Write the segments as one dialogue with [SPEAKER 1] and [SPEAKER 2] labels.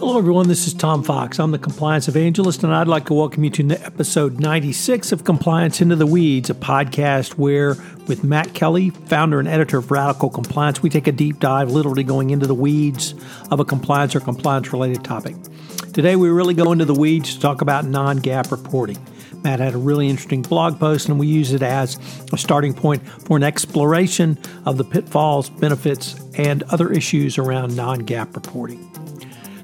[SPEAKER 1] Hello, everyone. This is Tom Fox. I'm the Compliance Evangelist, and I'd like to welcome you to episode 96 of Compliance Into the Weeds, a podcast where, with Matt Kelly, founder and editor of Radical Compliance, we take a deep dive, literally going into the weeds of a compliance or compliance related topic. Today, we really go into the weeds to talk about non GAAP reporting. Matt had a really interesting blog post, and we use it as a starting point for an exploration of the pitfalls, benefits, and other issues around non GAAP reporting.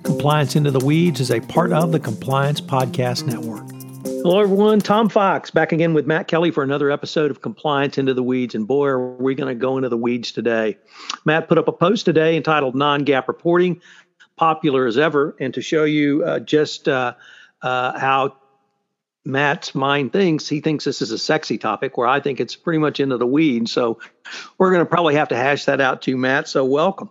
[SPEAKER 1] Compliance Into the Weeds is a part of the Compliance Podcast Network. Hello, everyone. Tom Fox back again with Matt Kelly for another episode of Compliance Into the Weeds. And boy, are we going to go into the weeds today. Matt put up a post today entitled Non GAAP Reporting, popular as ever. And to show you uh, just uh, uh, how Matt's mind thinks, he thinks this is a sexy topic where I think it's pretty much into the weeds. So we're going to probably have to hash that out too, Matt. So welcome.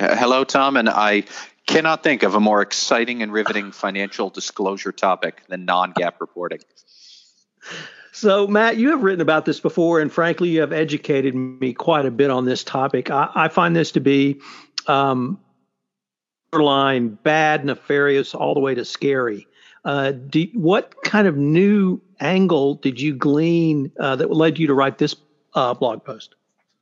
[SPEAKER 2] Hello, Tom. And I Cannot think of a more exciting and riveting financial disclosure topic than non GAAP reporting.
[SPEAKER 1] So, Matt, you have written about this before, and frankly, you have educated me quite a bit on this topic. I, I find this to be um, borderline bad, nefarious, all the way to scary. Uh, do, what kind of new angle did you glean uh, that led you to write this uh, blog post?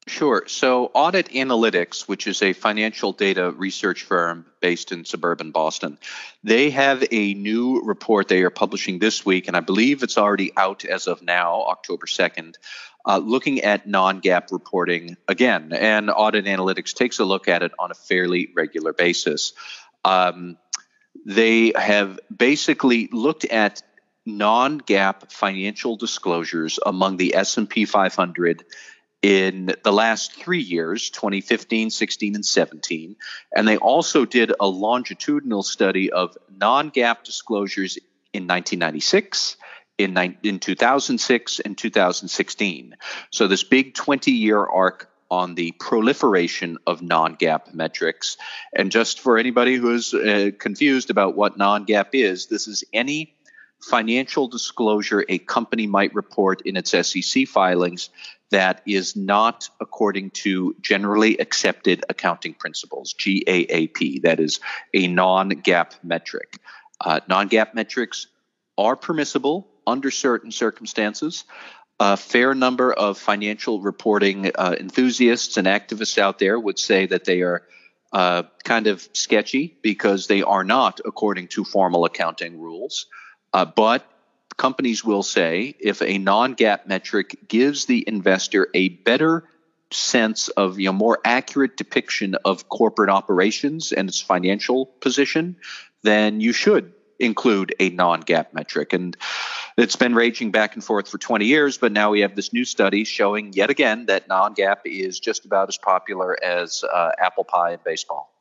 [SPEAKER 2] Sure. So, Audit Analytics, which is a financial data research firm based in suburban Boston, they have a new report they are publishing this week, and I believe it's already out as of now, October 2nd, uh, looking at non GAAP reporting again. And Audit Analytics takes a look at it on a fairly regular basis. Um, they have basically looked at non-GAAP financial disclosures among the S&P 500 in the last three years 2015 16 and 17 and they also did a longitudinal study of non-GAAP disclosures in 1996 in, in 2006 and 2016 so this big 20 year arc on the proliferation of non-GAAP metrics. And just for anybody who is uh, confused about what non-GAAP is this is any financial disclosure a company might report in its SEC filings that is not according to generally accepted accounting principles, GAAP. That is a non GAAP metric. Uh, non GAAP metrics are permissible under certain circumstances. A fair number of financial reporting uh, enthusiasts and activists out there would say that they are uh, kind of sketchy because they are not according to formal accounting rules. Uh, but companies will say if a non-GAAP metric gives the investor a better sense of you know more accurate depiction of corporate operations and its financial position, then you should include a non-GAAP metric. And it's been raging back and forth for 20 years, but now we have this new study showing yet again that non-GAAP is just about as popular as uh, apple pie and baseball.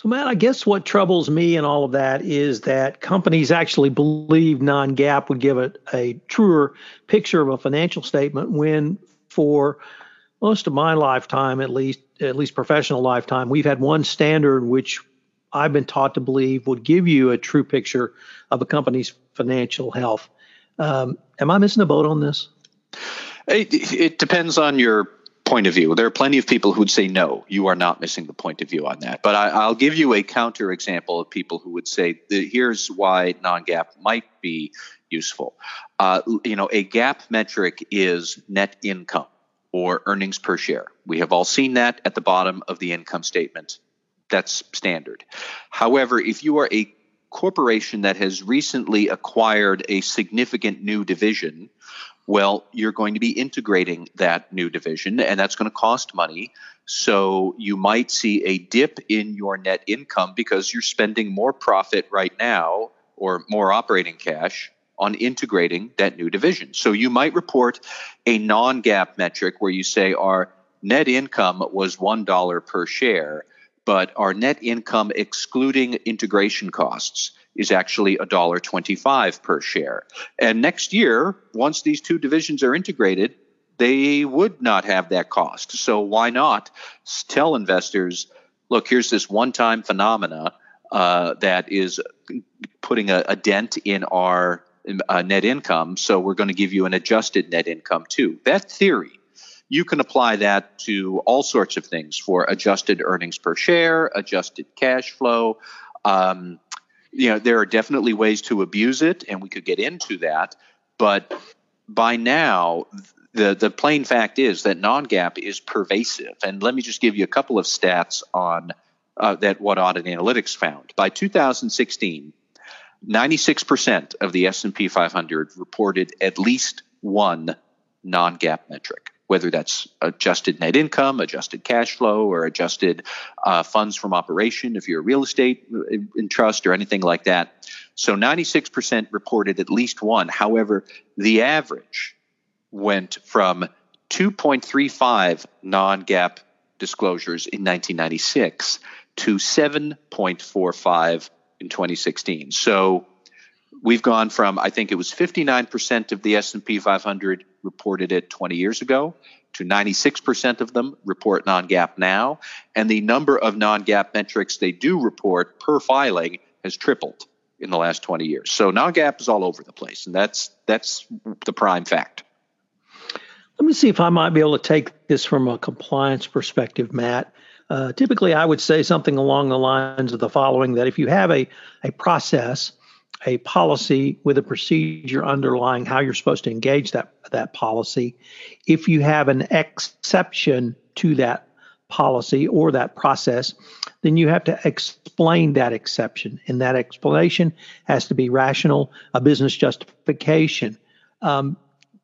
[SPEAKER 1] So, Matt, I guess what troubles me in all of that is that companies actually believe non GAAP would give it a truer picture of a financial statement when, for most of my lifetime, at least, at least professional lifetime, we've had one standard which I've been taught to believe would give you a true picture of a company's financial health. Um, am I missing a boat on this?
[SPEAKER 2] It, it depends on your point of view. There are plenty of people who would say, no, you are not missing the point of view on that. But I, will give you a counter example of people who would say, here's why non GAAP might be useful. Uh, you know, a GAAP metric is net income or earnings per share. We have all seen that at the bottom of the income statement. That's standard. However, if you are a corporation that has recently acquired a significant new division, well, you're going to be integrating that new division, and that's going to cost money. So you might see a dip in your net income because you're spending more profit right now or more operating cash on integrating that new division. So you might report a non GAAP metric where you say our net income was $1 per share, but our net income excluding integration costs is actually $1.25 per share. And next year, once these two divisions are integrated, they would not have that cost. So why not tell investors, look, here's this one-time phenomena uh, that is putting a, a dent in our uh, net income. So we're going to give you an adjusted net income too. That theory you can apply that to all sorts of things for adjusted earnings per share, adjusted cash flow. Um, you know, there are definitely ways to abuse it, and we could get into that. But by now, the the plain fact is that non-GAAP is pervasive. And let me just give you a couple of stats on uh, that what Audit Analytics found. By 2016, 96% of the S&P 500 reported at least one non-GAAP metric, whether that's adjusted net income, adjusted cash flow, or adjusted uh, funds from operation if you're a real estate in trust or anything like that. So 96% reported at least one. However, the average went from 2.35 non-GAAP disclosures in 1996 to 7.45 in 2016. So we've gone from I think it was 59% of the S&P 500 reported it 20 years ago to 96% of them report non-GAAP now and the number of non-GAAP metrics they do report per filing has tripled in the last 20 years. So non-GAAP is all over the place and that's that's the prime fact.
[SPEAKER 1] Let me see if I might be able to take this from a compliance perspective, Matt. Uh, typically, I would say something along the lines of the following that if you have a, a process, a policy with a procedure underlying how you're supposed to engage that, that policy, if you have an exception to that policy or that process, then you have to explain that exception. And that explanation has to be rational, a business justification. Um,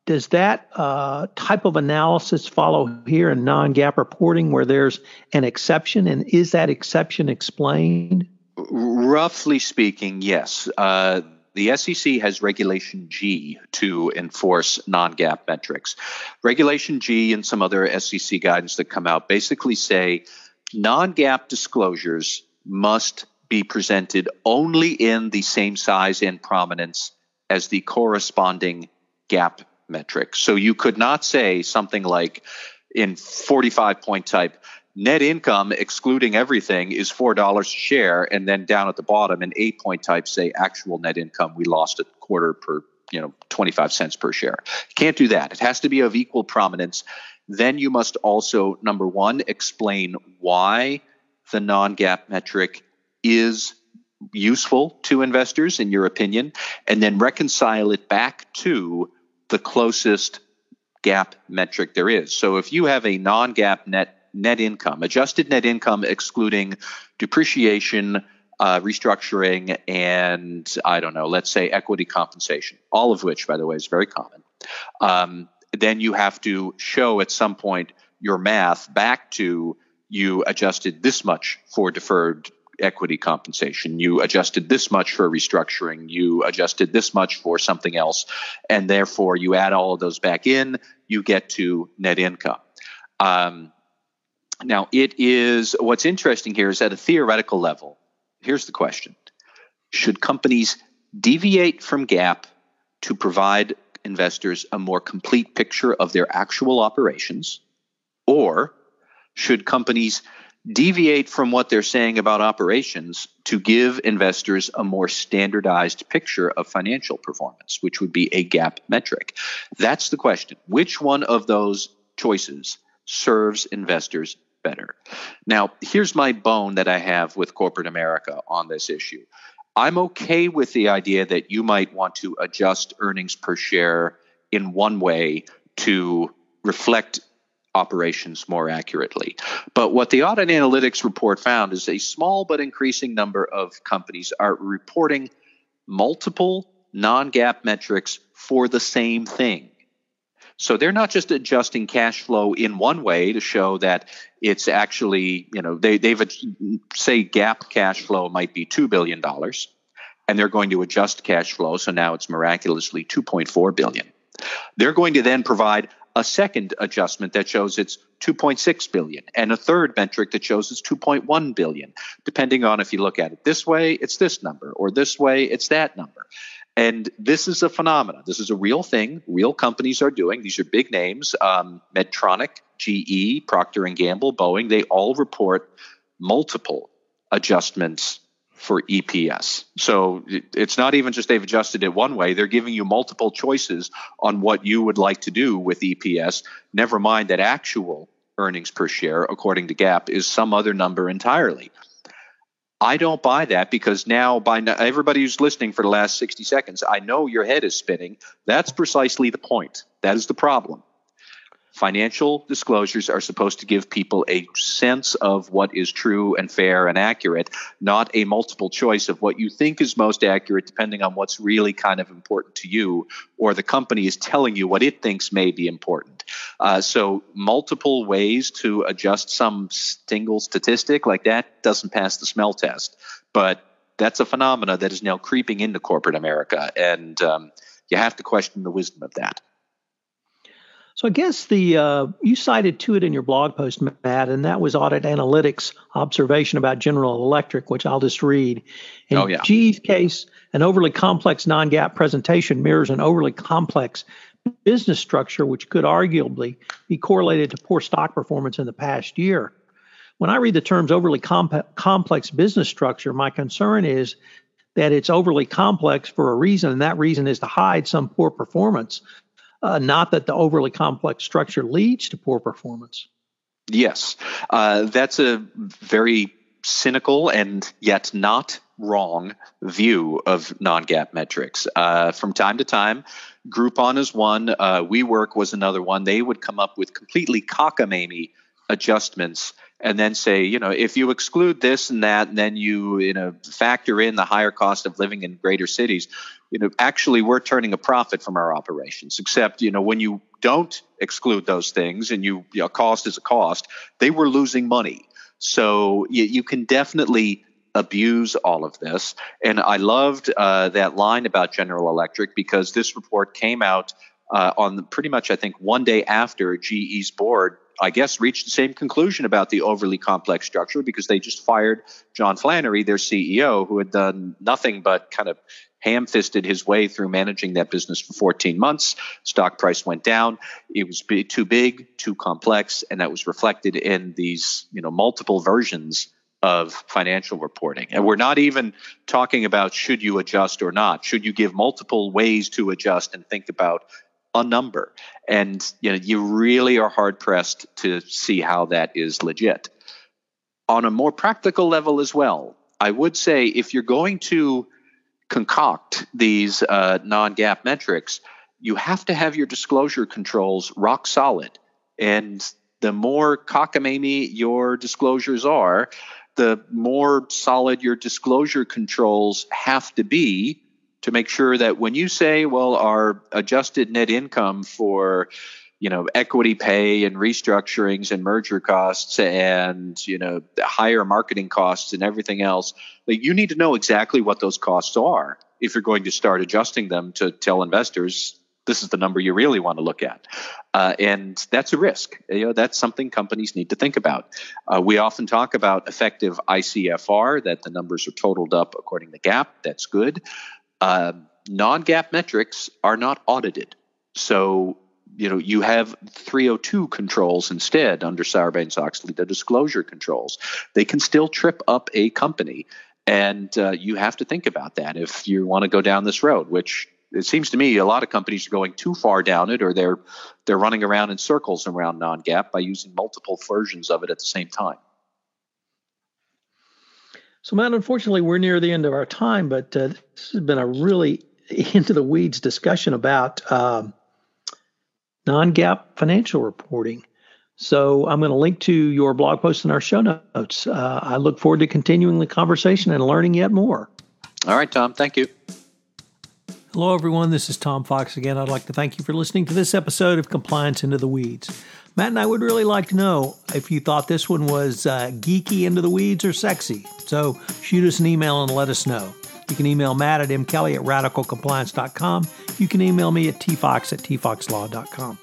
[SPEAKER 1] does that uh, type of analysis follow here in non GAAP reporting where there's an exception? And is that exception explained?
[SPEAKER 2] Roughly speaking, yes. Uh, the SEC has Regulation G to enforce non GAAP metrics. Regulation G and some other SEC guidance that come out basically say non GAAP disclosures must be presented only in the same size and prominence as the corresponding GAAP metric. So you could not say something like in 45 point type, net income excluding everything is $4 a share. And then down at the bottom an eight point type, say actual net income, we lost a quarter per, you know, 25 cents per share. Can't do that. It has to be of equal prominence. Then you must also, number one, explain why the non GAAP metric is useful to investors, in your opinion, and then reconcile it back to the closest GAAP metric there is. So if you have a non-GAAP net net income, adjusted net income excluding depreciation, uh, restructuring, and I don't know, let's say equity compensation, all of which, by the way, is very common. Um, then you have to show at some point your math back to you adjusted this much for deferred equity compensation. You adjusted this much for restructuring. You adjusted this much for something else. And therefore, you add all of those back in, you get to net income. Um, now, it is what's interesting here is at a theoretical level. Here's the question Should companies deviate from GAAP to provide investors a more complete picture of their actual operations? Or should companies deviate from what they're saying about operations to give investors a more standardized picture of financial performance, which would be a GAAP metric. That's the question. Which one of those choices serves investors better? Now, here's my bone that I have with corporate America on this issue. I'm okay with the idea that you might want to adjust earnings per share in one way to reflect operations more accurately. But what the audit analytics report found is a small but increasing number of companies are reporting multiple non GAAP metrics for the same thing. So they're not just adjusting cash flow in one way to show that it's actually, you know, they, they've say GAAP cash flow might be $2 billion and they're going to adjust cash flow. So now it's miraculously 2.4 billion. They're going to then provide a second adjustment that shows it's 2.6 billion and a third metric that shows it's 2.1 billion depending on if you look at it this way it's this number or this way it's that number and this is a phenomenon this is a real thing real companies are doing these are big names um, medtronic ge procter and gamble boeing they all report multiple adjustments for EPS. So it's not even just they've adjusted it one way, they're giving you multiple choices on what you would like to do with EPS. Never mind that actual earnings per share, according to GAAP, is some other number entirely. I don't buy that because now, by now, everybody who's listening for the last 60 seconds, I know your head is spinning. That's precisely the point. That is the problem. Financial disclosures are supposed to give people a sense of what is true and fair and accurate, not a multiple choice of what you think is most accurate, depending on what's really kind of important to you, or the company is telling you what it thinks may be important. Uh, so, multiple ways to adjust some single statistic like that doesn't pass the smell test. But that's a phenomena that is now creeping into corporate America, and um, you have to question the wisdom of that.
[SPEAKER 1] So I guess the uh, you cited to it in your blog post, Matt, and that was Audit Analytics observation about General Electric, which I'll just read. In
[SPEAKER 2] oh, yeah.
[SPEAKER 1] GE's case, an overly complex non-GAAP presentation mirrors an overly complex business structure, which could arguably be correlated to poor stock performance in the past year. When I read the terms overly comp- complex business structure, my concern is that it's overly complex for a reason, and that reason is to hide some poor performance uh, not that the overly complex structure leads to poor performance.
[SPEAKER 2] Yes, uh, that's a very cynical and yet not wrong view of non-GAAP metrics. Uh, from time to time, Groupon is one, uh, WeWork was another one. They would come up with completely cockamamie adjustments and then say, you know, if you exclude this and that, and then you, you know, factor in the higher cost of living in greater cities, you know, actually we're turning a profit from our operations. Except, you know, when you don't exclude those things and you, you know, cost is a cost, they were losing money. So you, you can definitely abuse all of this. And I loved uh, that line about General Electric because this report came out uh, on pretty much, I think, one day after GE's board I guess, reached the same conclusion about the overly complex structure because they just fired John Flannery, their CEO, who had done nothing but kind of ham fisted his way through managing that business for 14 months. Stock price went down. It was too big, too complex, and that was reflected in these, you know, multiple versions of financial reporting. And we're not even talking about should you adjust or not. Should you give multiple ways to adjust and think about a number. And you know, you really are hard pressed to see how that is legit. On a more practical level as well, I would say if you're going to concoct these uh, non GAAP metrics, you have to have your disclosure controls rock solid. And the more cockamamie your disclosures are, the more solid your disclosure controls have to be to make sure that when you say, well, our adjusted net income for you know equity pay and restructurings and merger costs and you know higher marketing costs and everything else like you need to know exactly what those costs are if you're going to start adjusting them to tell investors this is the number you really want to look at. Uh, and that's a risk. You know that's something companies need to think about. Uh, we often talk about effective icfr that the numbers are totaled up according to GAAP that's good uh, non-GAAP metrics are not audited. So, you know, you have 302 controls instead under Sarbanes-Oxley, the disclosure controls. They can still trip up a company, and uh, you have to think about that if you want to go down this road. Which it seems to me a lot of companies are going too far down it, or they're they're running around in circles around non-GAAP by using multiple versions of it at the same time.
[SPEAKER 1] So, Matt, unfortunately, we're near the end of our time, but uh, this has been a really into the weeds discussion about um, non GAAP financial reporting. So, I'm going to link to your blog post in our show notes. Uh, I look forward to continuing the conversation and learning yet more.
[SPEAKER 2] All right, Tom. Thank you.
[SPEAKER 1] Hello, everyone. This is Tom Fox again. I'd like to thank you for listening to this episode of Compliance Into the Weeds. Matt and I would really like to know if you thought this one was uh, geeky into the weeds or sexy. So shoot us an email and let us know. You can email Matt at mkelly at radicalcompliance.com. You can email me at tfox at tfoxlaw.com.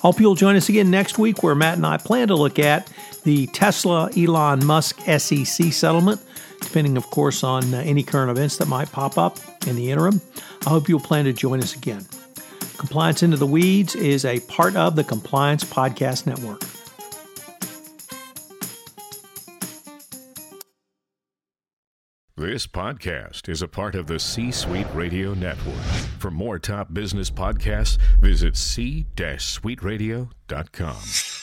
[SPEAKER 1] Hope you'll join us again next week where Matt and I plan to look at the Tesla Elon Musk SEC settlement, depending, of course, on uh, any current events that might pop up in the interim. I hope you'll plan to join us again. Compliance Into the Weeds is a part of the Compliance Podcast Network.
[SPEAKER 3] This podcast is a part of the C Suite Radio Network. For more top business podcasts, visit c-suiteradio.com.